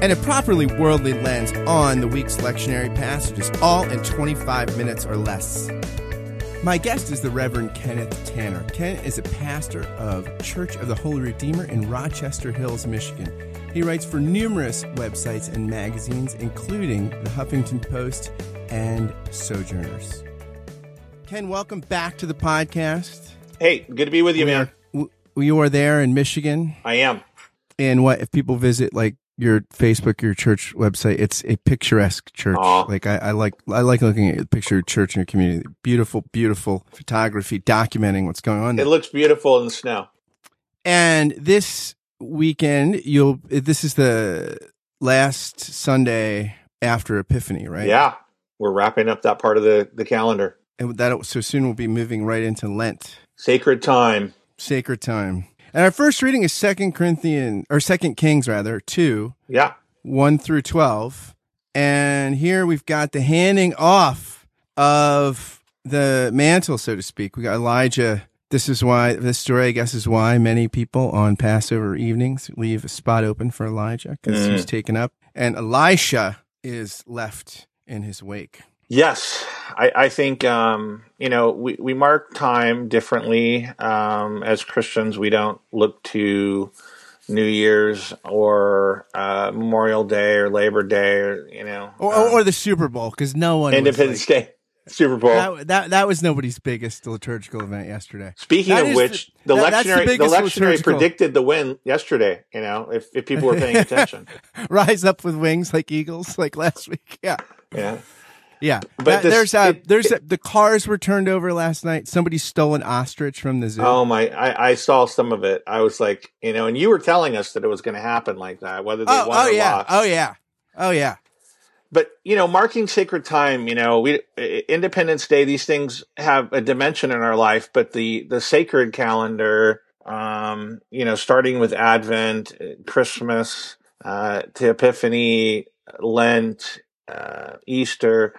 and a properly worldly lens on the week's lectionary passages, all in 25 minutes or less. My guest is the Reverend Kenneth Tanner. Ken is a pastor of Church of the Holy Redeemer in Rochester Hills, Michigan. He writes for numerous websites and magazines, including the Huffington Post and Sojourners. Ken, welcome back to the podcast. Hey, good to be with you, man. You are there in Michigan. I am. And what if people visit like your Facebook, your church website, it's a picturesque church. Aw. Like I, I like, I like looking at the picture of church in your community. Beautiful, beautiful photography documenting what's going on. It looks beautiful in the snow. And this weekend, you'll. This is the last Sunday after Epiphany, right? Yeah, we're wrapping up that part of the, the calendar. And that so soon we'll be moving right into Lent, Sacred time. sacred time. And our first reading is Second Corinthians or Second Kings rather two. Yeah. 1 through 12. And here we've got the handing off of the mantle, so to speak. We got Elijah. This is why, this story, I guess, is why many people on Passover evenings leave a spot open for Elijah because Mm. he's taken up. And Elisha is left in his wake. Yes, I, I think um, you know we, we mark time differently um, as Christians. We don't look to New Year's or uh, Memorial Day or Labor Day or you know Or, um, or the Super Bowl because no one. Independence like- Day, Super Bowl. That, that, that was nobody's biggest liturgical event yesterday. Speaking That of which, the- the, that's the lectionary the, lectionary predicted the win yesterday. You know, if, if people were paying attention, Rise up with wings like eagles, like last week. Yeah. yeah. Yeah, But That- this- there's uh, it- there's the cars were turned over last night. Somebody stole an ostrich from the zoo. Oh my! I, I saw some of it. I was like, you know, and you were telling us that it was going to happen like that, whether they oh, won oh or yeah, lost. oh yeah, oh yeah. But you know, marking sacred time. You know, we Independence Day. These things have a dimension in our life, but the the sacred calendar. Um, you know, starting with Advent, uh, Christmas, uh, to Epiphany, Lent, uh, Easter.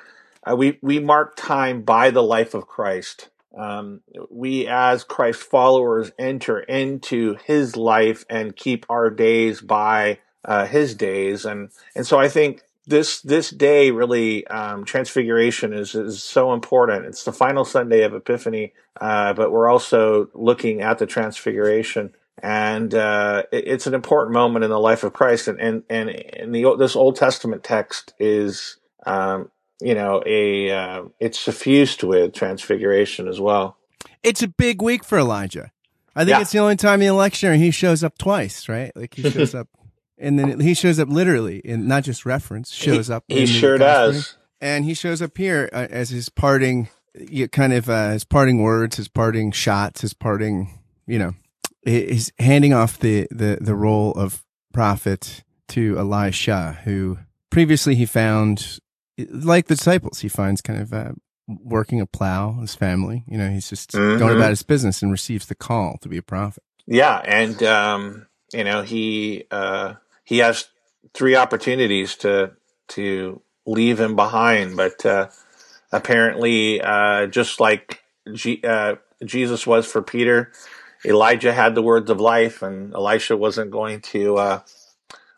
Uh, we we mark time by the life of Christ. Um, we, as Christ followers, enter into His life and keep our days by uh, His days, and and so I think this this day really um, Transfiguration is is so important. It's the final Sunday of Epiphany, uh, but we're also looking at the Transfiguration. And uh, it's an important moment in the life of Christ, and and and, the this Old Testament text is um, you know a uh, it's suffused with transfiguration as well It's a big week for Elijah. I think Yeah. it's the only time in the lectionary he shows up twice, right? Like he shows up, and then he shows up literally, and not just reference. Shows up. he sure does and he shows up here uh, as his parting, kind of uh, his parting words, his parting shots, his parting, you know, he- he's handing off the the the role of prophet to Elisha, who previously he found, like the disciples, he finds kind of uh, working a plow, his family. You know, he's just going Mhm. about his business and receives the call to be a prophet. yeah and um you know he uh he has three opportunities to to leave him behind but uh apparently uh just like G- uh, jesus was for peter elijah had the words of life and elisha wasn't going to uh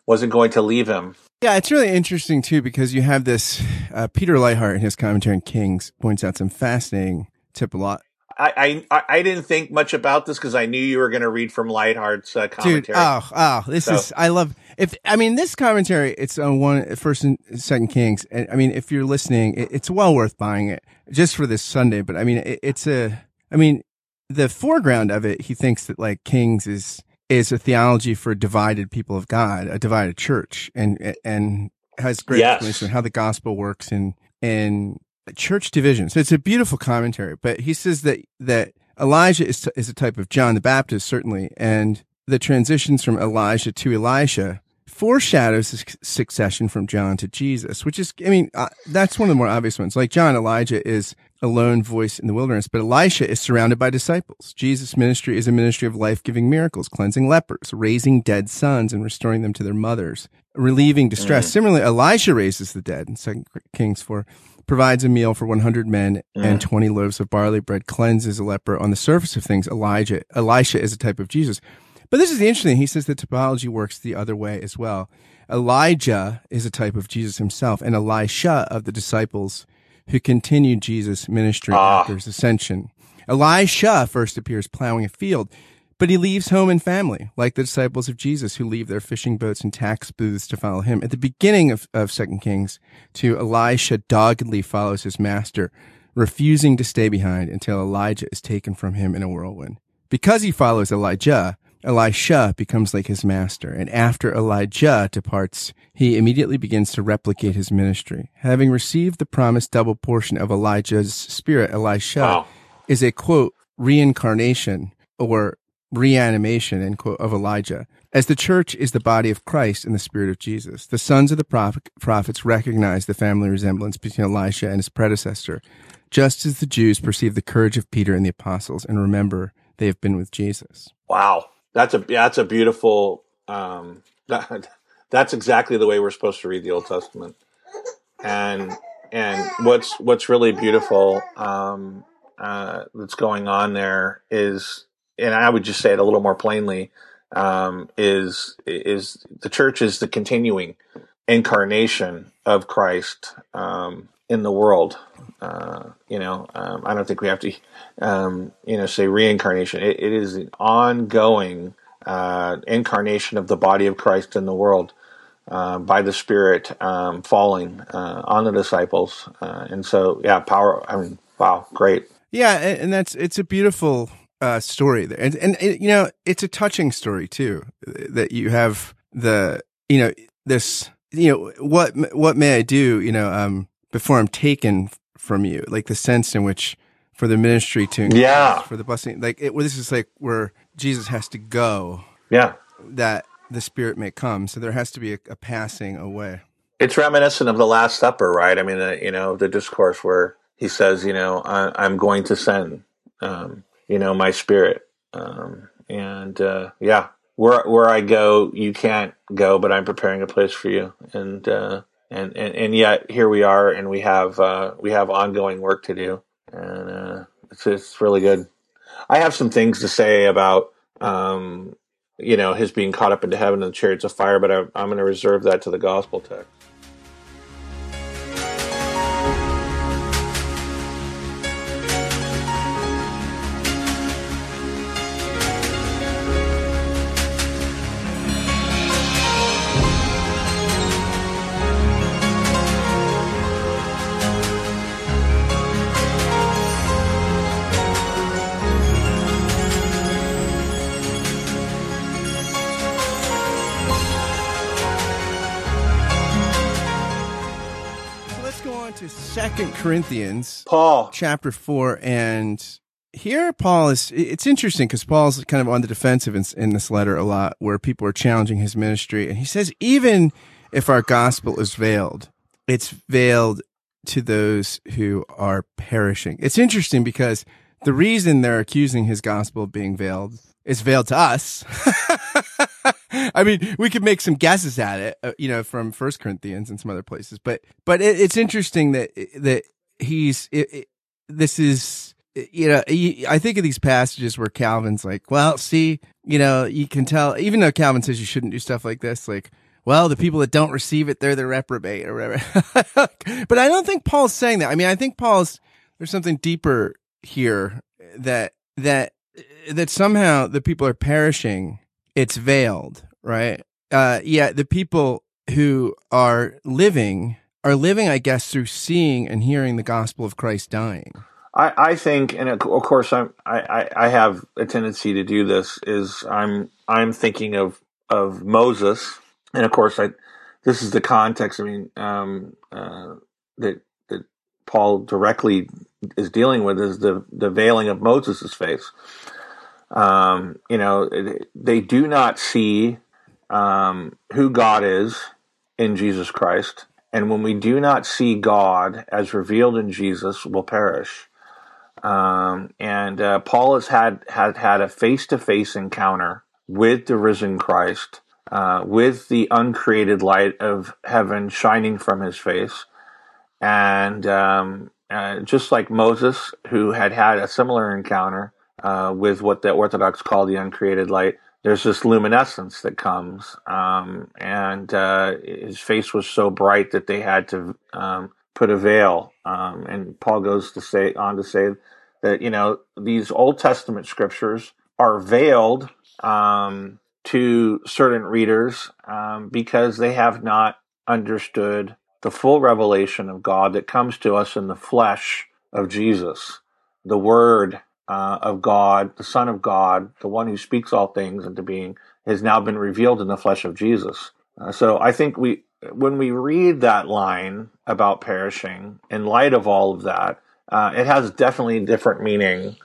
wasn't going to leave him Yeah, it's really interesting too because you have this uh, Peter Leithart in his commentary on Kings points out some fascinating typolo- I, I I didn't think much about this because I knew you were going to read from Leithart's uh, Dude, commentary. oh, oh, this So- is I love if I mean this commentary. It's on one first and second Kings, and I mean if you're listening, it, it's well worth buying it just for this Sunday. But I mean it, it's a, I mean the foreground of it. He thinks that like Kings is is a theology for divided people of God, a divided church, and and has great Yes. explanation of how the gospel works in in church divisions. So it's a beautiful commentary. But he says that that Elijah is is a type of John the Baptist, certainly, and the transitions from Elijah to Elisha foreshadows the succession from John to Jesus, which is, I mean, uh, that's one of the more obvious ones. Like John, Elijah is a lone voice in the wilderness, but Elisha is surrounded by disciples. Jesus' ministry is a ministry of life-giving miracles, cleansing lepers, raising dead sons and restoring them to their mothers, relieving distress. Mm. Similarly, Elisha raises the dead in 2 Kings 4 provides a meal for 100 men mm. and 20 loaves of barley bread, cleanses a leper. On the surface of things, Elijah, Elisha is a type of Jesus. But this is the interesting. He says that typology works the other way as well. Elijah is a type of Jesus himself, and Elisha of the disciples who continued Jesus' ministry ah. after his ascension. Elisha first appears plowing a field. But he leaves home and family, like the disciples of Jesus who leave their fishing boats and tax booths to follow him. At the beginning of, of 2 Kings 2, Elisha doggedly follows his master, refusing to stay behind until Elijah is taken from him in a whirlwind. Because he follows Elijah, Elisha becomes like his master, and after Elijah departs, he immediately begins to replicate his ministry. Having received the promised double portion of Elijah's spirit, Elisha wow. is a quote, reincarnation or reanimation, end quote, of Elijah. As the church is the body of Christ and the spirit of Jesus, the sons of the prophet, prophets recognize the family resemblance between Elisha and his predecessor, just as the Jews perceive the courage of Peter and the apostles and remember they have been with Jesus. Wow. That's a, that's a beautiful, um, that, that's exactly the way we're supposed to read the Old Testament. And, and what's, what's really beautiful, um, uh, that's going on there is and I would just say it a little more plainly, um, is is the church is the continuing incarnation of Christ um, in the world. Uh, you know, um, I don't think we have to, um, you know, say reincarnation. it, it is an ongoing uh, incarnation of the body of Christ in the world. Uh, by the Spirit um, falling uh, on the disciples, uh, and so yeah, power. I mean, wow, great. Yeah, and that's it's a beautiful uh, story there, and, and and you know it's a touching story too. That you have the you know this you know what what may I do you know um before I'm taken from you, like the sense in which for the ministry to yeah for the blessing like it, well, this is like where Jesus has to go yeah that the Spirit may come. So there has to be a, a passing away. It's reminiscent of the Last Supper, right? I mean, uh, you know, the discourse where he says, you know, I, am going to send. Um, you know, my spirit. Um, and uh, yeah, where where I go, you can't go, but I'm preparing a place for you. And uh, and, and and yet here we are, and we have uh, we have ongoing work to do, and uh, it's it's really good. I have some things to say about um, you know his being caught up into heaven in the chariots of fire, but I'm, I'm going to reserve that to the gospel text. Second Corinthians, Paul, chapter four, and here Paul is. It's interesting because Paul's kind of on the defensive in, in this letter a lot, where people are challenging his ministry, and he says even if our gospel is veiled, it's veiled to those who are perishing. It's interesting because the reason they're accusing his gospel of being veiled is veiled to us. I mean, we could make some guesses at it, uh, you know, from First Corinthians and some other places, but but it, it's interesting that that he's it, it, this is you know I think of these passages where Calvin's like, well, see, you know, you can tell, even though Calvin says you shouldn't do stuff like this, like. Well, the people that don't receive it, they're the reprobate or whatever. but I don't think Paul's saying that. I mean, I think Paul's, there's something deeper here that, that, that somehow the people are perishing it's veiled, right? Uh, yeah, the people who are living are living, I guess, through seeing and hearing the gospel of Christ dying. I, I think, and of course, I'm, I, I have a tendency to do this. Is I'm I'm thinking of of Moses, and of course, I this is the context. I mean, um, uh, that that Paul directly is dealing with is the the veiling of Moses' face. Um, you know, they do not see um, who God is in Jesus Christ. And when we do not see God as revealed in Jesus, we'll perish. Um, and uh, Paul has had had had a face to face encounter with the risen Christ, uh, with the uncreated light of heaven shining from his face, and um, uh, just like Moses, who had had a similar encounter uh, with what the Orthodox call the uncreated light, there's this luminescence that comes, um, and uh, his face was so bright that they had to um, put a veil. Um, and Paul goes to say on to say that you know these Old Testament scriptures are veiled um, to certain readers um, because they have not understood the full revelation of God that comes to us in the flesh of Jesus, the Word uh, of God, the Son of God, the one who speaks all things into being, has now been revealed in the flesh of Jesus. Uh, so I think we, when we read that line about perishing, in light of all of that, uh, it has definitely different meaning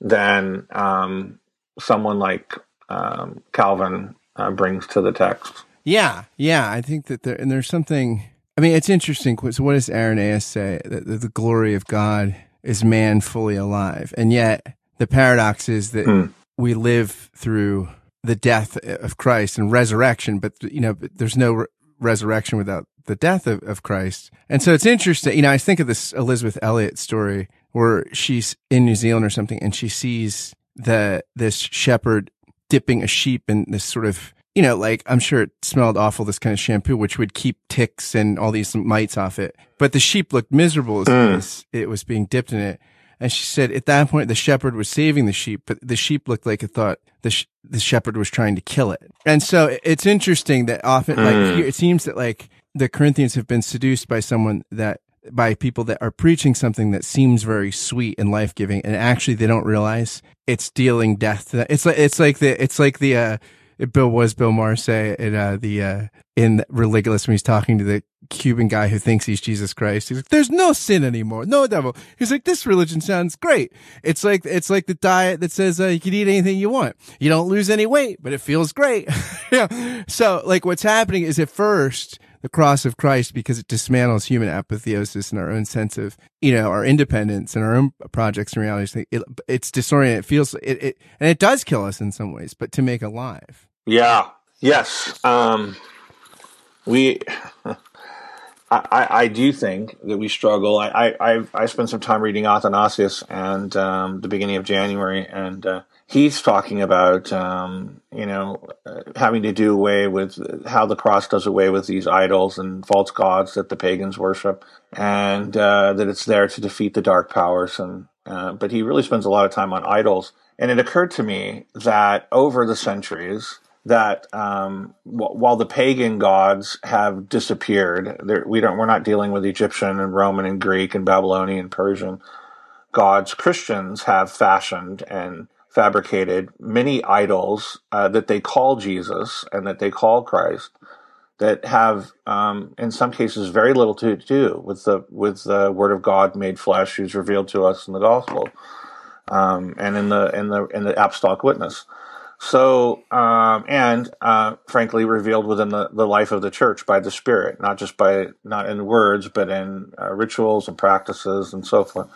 than um, someone like um, Calvin uh, brings to the text. Yeah, yeah, I think that there and there's something. I mean, it's interesting. So, what does Irenaeus say? That the glory of God is man fully alive. And yet the paradox is that hmm. we live through the death of Christ and resurrection, but you know, there's no re- resurrection without the death of, of Christ. And so it's interesting. You know, I think of this Elizabeth Elliot story where she's in New Zealand or something and she sees the, this shepherd dipping a sheep in this sort of you know, like I'm sure it smelled awful, this kind of shampoo, which would keep ticks and all these mites off it. But the sheep looked miserable as mm. it was being dipped in it. And she said at that point, the shepherd was saving the sheep, but the sheep looked like it thought the, sh- the shepherd was trying to kill it. And so it's interesting that often, mm. like, here, it seems that like the Corinthians have been seduced by someone that by people that are preaching something that seems very sweet and life giving, and actually they don't realize it's dealing death to them. It's like it's like the it's like the uh, Bill was Bill Maher say in uh, the uh, in Religulous when he's talking to the Cuban guy who thinks he's Jesus Christ. He's like, "There's no sin anymore, no devil." He's like, "This religion sounds great. It's like it's like the diet that says uh, you can eat anything you want. You don't lose any weight, but it feels great." yeah. So like, what's happening is at first the cross of Christ because it dismantles human apotheosis and our own sense of, you know, our independence and our own projects and realities. It, it's disorienting. It feels, it, it, and it does kill us in some ways, but to make alive. Yeah. Yes. Um, we, I, I, I do think that we struggle. I, I, I spent some time reading Athanasius and um, the beginning of January, and uh, he's talking about um, you know uh, having to do away with how the cross does away with these idols and false gods that the pagans worship, and uh, that it's there to defeat the dark powers. And uh, but he really spends a lot of time on idols. And it occurred to me that over the centuries, that um, w- while the pagan gods have disappeared, we don't we're not dealing with Egyptian and Roman and Greek and Babylonian, Persian gods. Christians have fashioned and fabricated many idols uh, that they call Jesus and that they call Christ that have, um, in some cases, very little to do with the with the Word of God made flesh, who's revealed to us in the Gospel um, and in the in the in the Apostolic Witness. So, um, and uh, frankly, revealed within the, the life of the church by the Spirit, not just by not in words, but in uh, rituals and practices and so forth.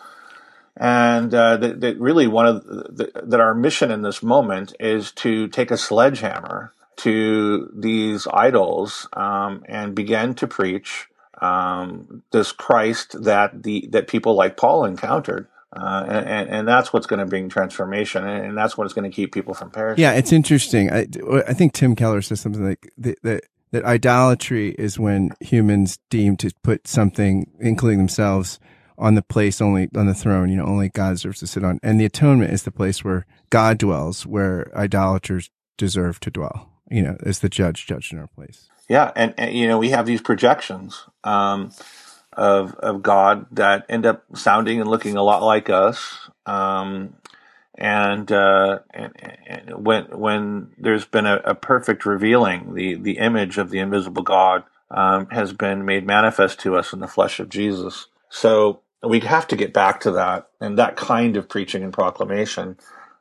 And uh, that, that, really one of the, that our mission in this moment is to take a sledgehammer to these idols um, and begin to preach um, this Christ that the that people like Paul encountered uh, and, and that's what's going to bring transformation, and that's what's going to keep people from perishing. Yeah, it's interesting. I, I think Tim Keller says something like that, that that idolatry is when humans deem to put something, including themselves, on the place only on the throne. You know, only God deserves to sit on, and the atonement is the place where God dwells, where idolaters deserve to dwell. You know, as the judge judged in our place. Yeah, and, and you know we have these projections. Um, of of God that end up sounding and looking a lot like us. Um, and, uh, and, and, when when there's been a, a, perfect revealing, the the image of the invisible God um, has been made manifest to us in the flesh of Jesus. So we have to get back to that and that kind of preaching and proclamation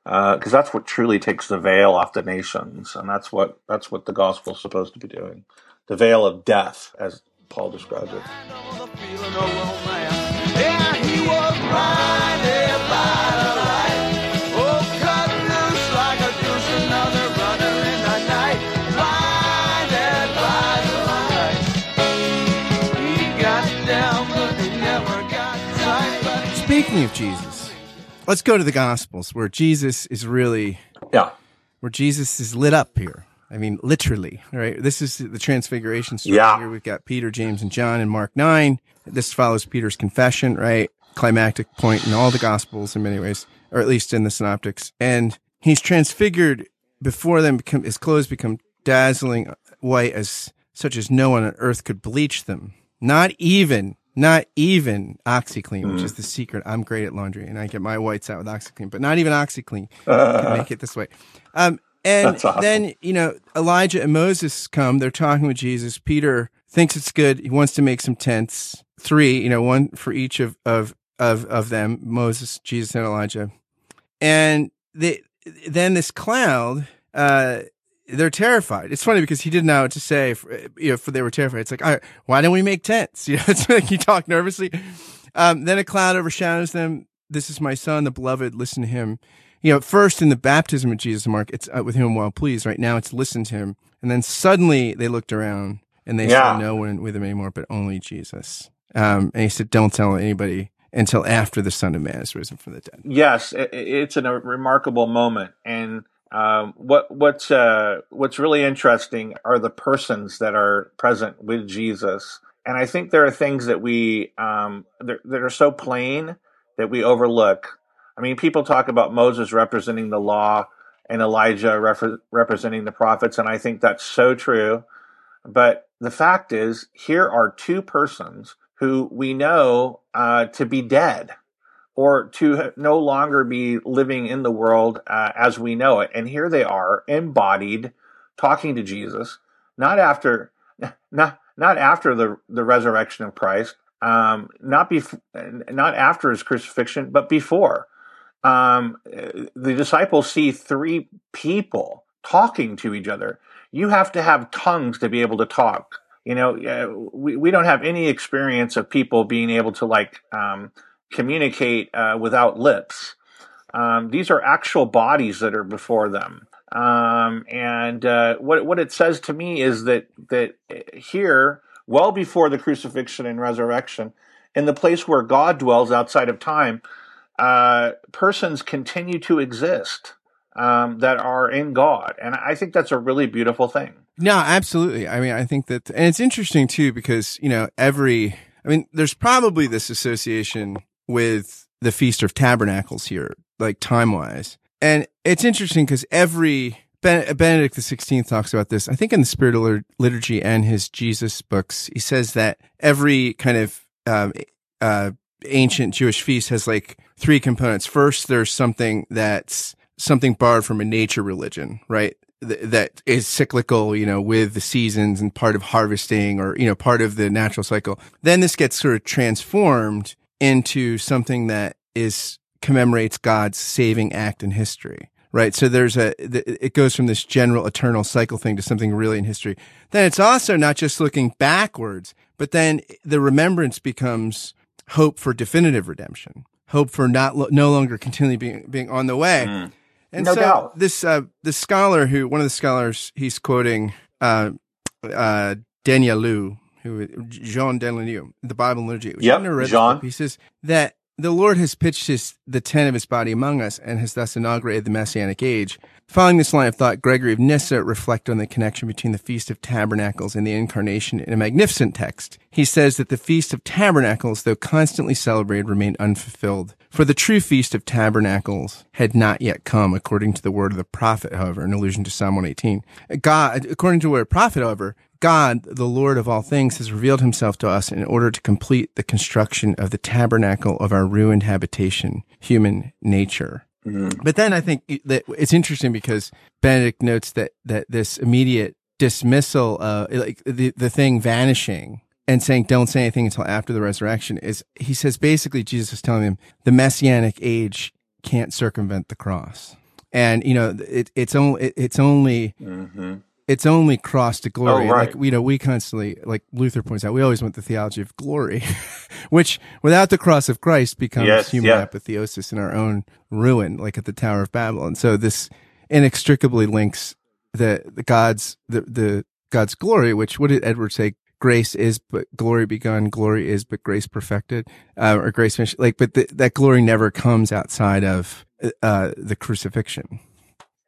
because uh, that's what truly takes the veil off the nations, and that's what that's what the gospel is supposed to be doing. The veil of death, as Paul describes it. Speaking of Jesus, let's go to the Gospels where Jesus is really, yeah, where Jesus is lit up here. I mean, literally, right? This is the transfiguration story. Yeah. Here we've got Peter, James, and John in Mark 9. This follows Peter's confession, right? Climactic point in all the Gospels in many ways, or at least in the Synoptics. And he's transfigured before them, become, his clothes become dazzling white as such as no one on earth could bleach them. Not even not even OxiClean, mm. which is the secret. I'm great at laundry and I get my whites out with OxiClean, but not even OxiClean uh, can make it this way. Um, and awesome. then, you know, Elijah and Moses come, they're talking with Jesus. Peter thinks it's good. He wants to make some tents. Three, you know, one for each of, of, of, of them, Moses, Jesus, and Elijah. And they, then this cloud, uh, they're terrified. It's funny because he didn't know what to say. For, you know, for they were terrified. It's like, why don't we make tents? You know, it's like you talk nervously. Um, then a cloud overshadows them. This is my son, the beloved. Listen to him. You know, first in the baptism of Jesus, Mark, it's uh, with him well pleased. Right now, it's listen to him. And then suddenly they looked around and they yeah. saw no one with him anymore, but only Jesus. Um, and he said, "Don't tell anybody." Until after the Son of Man is risen from the dead. Yes, it's a remarkable moment, and um, what what's uh, what's really interesting are the persons that are present with Jesus, and I think there are things that we um, that, are so plain that we overlook. I mean, people talk about Moses representing the law and Elijah rep- representing the prophets, and I think that's so true. But the fact is, here are two persons who we know uh, to be dead or to no longer be living in the world uh, as we know it. And here they are, embodied, talking to Jesus, not after, not not after the the resurrection of Christ, um, not bef- not after his crucifixion, but before. Um, the disciples see three people talking to each other. You have to have tongues to be able to talk. You know, we, we don't have any experience of people being able to like um, communicate uh, without lips. Um, these are actual bodies that are before them. Um, and uh, what what it says to me is that that here, well before the crucifixion and resurrection, in the place where God dwells outside of time, uh, persons continue to exist um, that are in God, and I think that's a really beautiful thing. No, absolutely. I mean, I think that, and it's interesting too because you know every. I mean, there's probably this association with the Feast of Tabernacles here, like time wise. And it's interesting because every Benedict XVI talks about this. I think in the Spirit of Liturgy and his Jesus books, he says that every kind of um, uh, ancient Jewish feast has like three components. First, there's something that's something borrowed from a nature religion, right? Th- that is cyclical, you know, with the seasons and part of harvesting or, you know, part of the natural cycle. Then this gets sort of transformed into something that is commemorates God's saving act in history. Right. So there's a, it goes from this general eternal cycle thing to something really in history. Then it's also not just looking backwards, but then the remembrance becomes hope for definitive redemption, hope for not, no longer continually being, being on the way. Mm. And no so doubt. this, uh, the scholar who, one of the scholars he's quoting, uh, uh, Danielou, who Jean Danielou, the Bible liturgy. Yep, Jean. He says that the Lord has pitched his, the tent of his body among us and has thus inaugurated the Messianic age. Following this line of thought, Gregory of Nyssa reflected on the connection between the Feast of Tabernacles and the Incarnation in a magnificent text. He says that the Feast of Tabernacles, though constantly celebrated, remained unfulfilled. For the true Feast of Tabernacles had not yet come, according to the word of the prophet, however, in allusion to Psalm 118. God, according to the word of prophet, however, God, the Lord of all things, has revealed himself to us in order to complete the construction of the tabernacle of our ruined habitation, human nature. Mm-hmm. But then I think that it's interesting because Benedict notes that, that this immediate dismissal, uh, like the, the thing vanishing and saying, don't say anything until after the resurrection is, he says basically Jesus is telling him the messianic age can't circumvent the cross. and you know it, it's only it, it's only Mm-hmm. It's only cross to glory. Oh, right. Like you know, we constantly like Luther points out, we always want the theology of glory, which without the cross of Christ becomes Yes, human yeah. apotheosis and our own ruin, like at the Tower of Babel. And so this inextricably links the the God's the the God's glory, which what did Edward say? Grace is but glory begun. Glory is but grace perfected, uh, or grace finished. Like, but the, that glory never comes outside of uh, the crucifixion.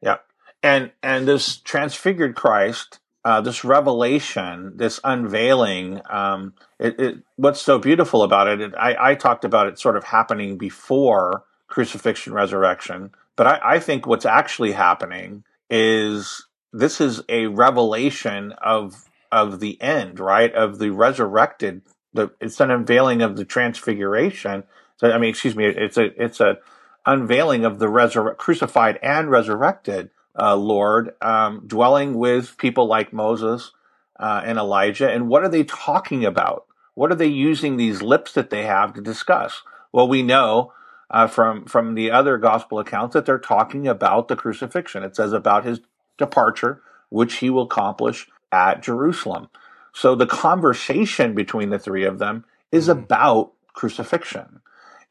Yeah, and and this transfigured Christ, uh, this revelation, this unveiling. Um, it, it, what's so beautiful about it? it I, I talked about it sort of happening before crucifixion, resurrection, but I, I think what's actually happening is this is a revelation of of the end, right? Of the resurrected. The it's an unveiling of the transfiguration. So I mean, excuse me, it's a it's a unveiling of the resur- crucified and resurrected uh, Lord, um, dwelling with people like Moses uh, and Elijah. And what are they talking about? What are they using these lips that they have to discuss? Well, we know uh, from from the other gospel accounts that they're talking about the crucifixion. It says about his departure, which he will accomplish at Jerusalem. So the conversation between the three of them is about crucifixion.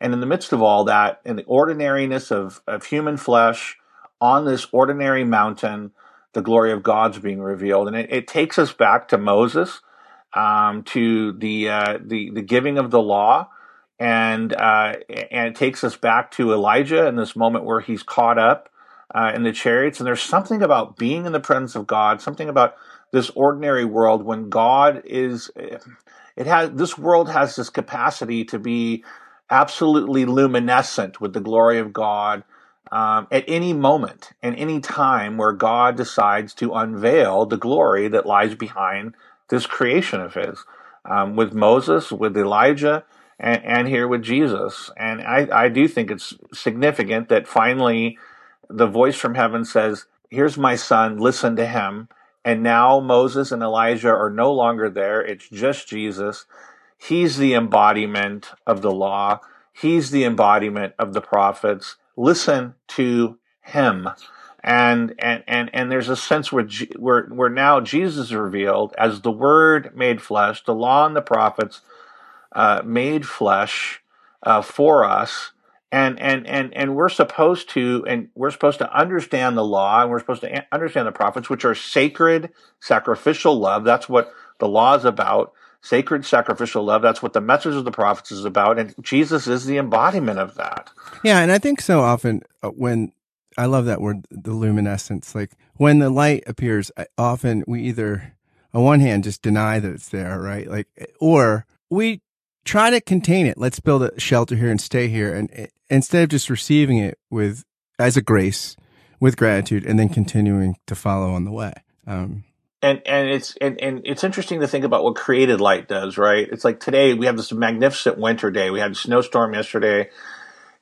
And in the midst of all that, in the ordinariness of, of human flesh, on this ordinary mountain, the glory of God's being revealed. And it, it takes us back to Moses, um, to the, uh, the, the giving of the law. And, uh, and it takes us back to Elijah in this moment where he's caught up uh, in the chariots. And there's something about being in the presence of God, something about this ordinary world when God is, it has, this world has this capacity to be absolutely luminescent with the glory of God um, at any moment and any time where God decides to unveil the glory that lies behind this creation of His. Um, with Moses, with Elijah, and, and here with Jesus. And I, I do think it's significant that finally the voice from heaven says, Here's my son, listen to him. And now Moses and Elijah are no longer there. It's just Jesus. He's the embodiment of the law. He's the embodiment of the prophets. Listen to him. And, and, and, and there's a sense where, where, where now Jesus is revealed as the word made flesh, the law and the prophets, uh, made flesh, uh, for us. And, and, and, and we're supposed to, and we're supposed to understand the law and we're supposed to understand the prophets, which are sacred, sacrificial love. That's what the law is about sacred sacrificial love. That's what the message of the prophets is about. And Jesus is the embodiment of that. Yeah, and I think so often uh, when I love that word, the luminescence. Like when the light appears, often we either, on one hand, just deny that it's there, right? Like, or we try to contain it. Let's build a shelter here and stay here, and uh, instead of just receiving it with as a grace, with gratitude, and then continuing to follow on the way. Um, and and it's and, and it's interesting to think about what created light does, right? It's like today we have this magnificent winter day. We had a snowstorm yesterday.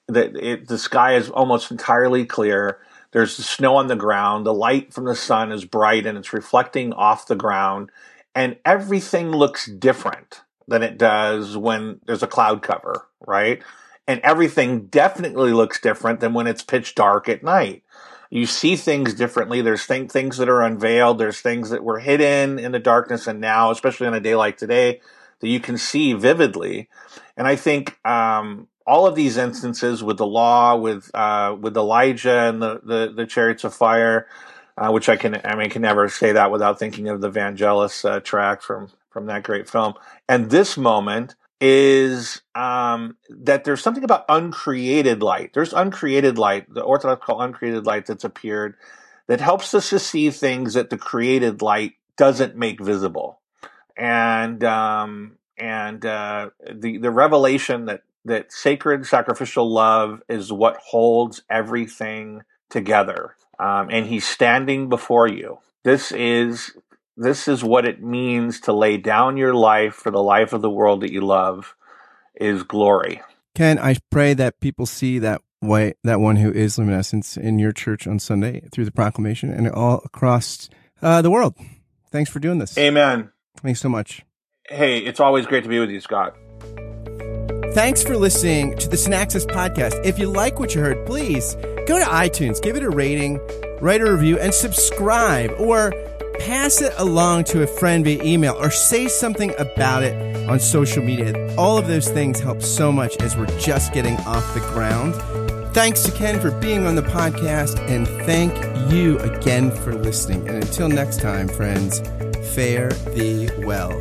That it, the sky is almost entirely clear. There's the snow on the ground. The light from the sun is bright and it's reflecting off the ground, and everything looks different than it does when there's a cloud cover, right? And everything definitely looks different than when it's pitch dark at night you see things differently. There's th- things that are unveiled. There's things that were hidden in the darkness, and now, especially on a day like today, that you can see vividly. And I think um, all of these instances with the law, with uh, with Elijah and the, the, the chariots of fire, uh, which I can I mean can never say that without thinking of the Vangelis uh, track from from that great film. And this moment is um, that there's something about uncreated light. There's uncreated light, the Orthodox call uncreated light that's appeared that helps us to see things that the created light doesn't make visible. And um, and uh, the the revelation that that sacred sacrificial love is what holds everything together. Um, and he's standing before you. This is this is what it means to lay down your life for the life of the world that you love is glory. Ken, I pray that people see that way, that one who is luminescence in your church on Sunday through the proclamation and all across uh, the world. Thanks for doing this. Amen. Thanks so much. Hey, it's always great to be with you, Scott. Thanks for listening to the Synaxis podcast. If you like what you heard, please go to iTunes, give it a rating, write a review, and subscribe, or pass it along to a friend via email, or say something about it on social media. All of those things help so much as we're just getting off the ground. Thanks to Ken for being on the podcast, and thank you again for listening. And until next time, friends, fare thee well.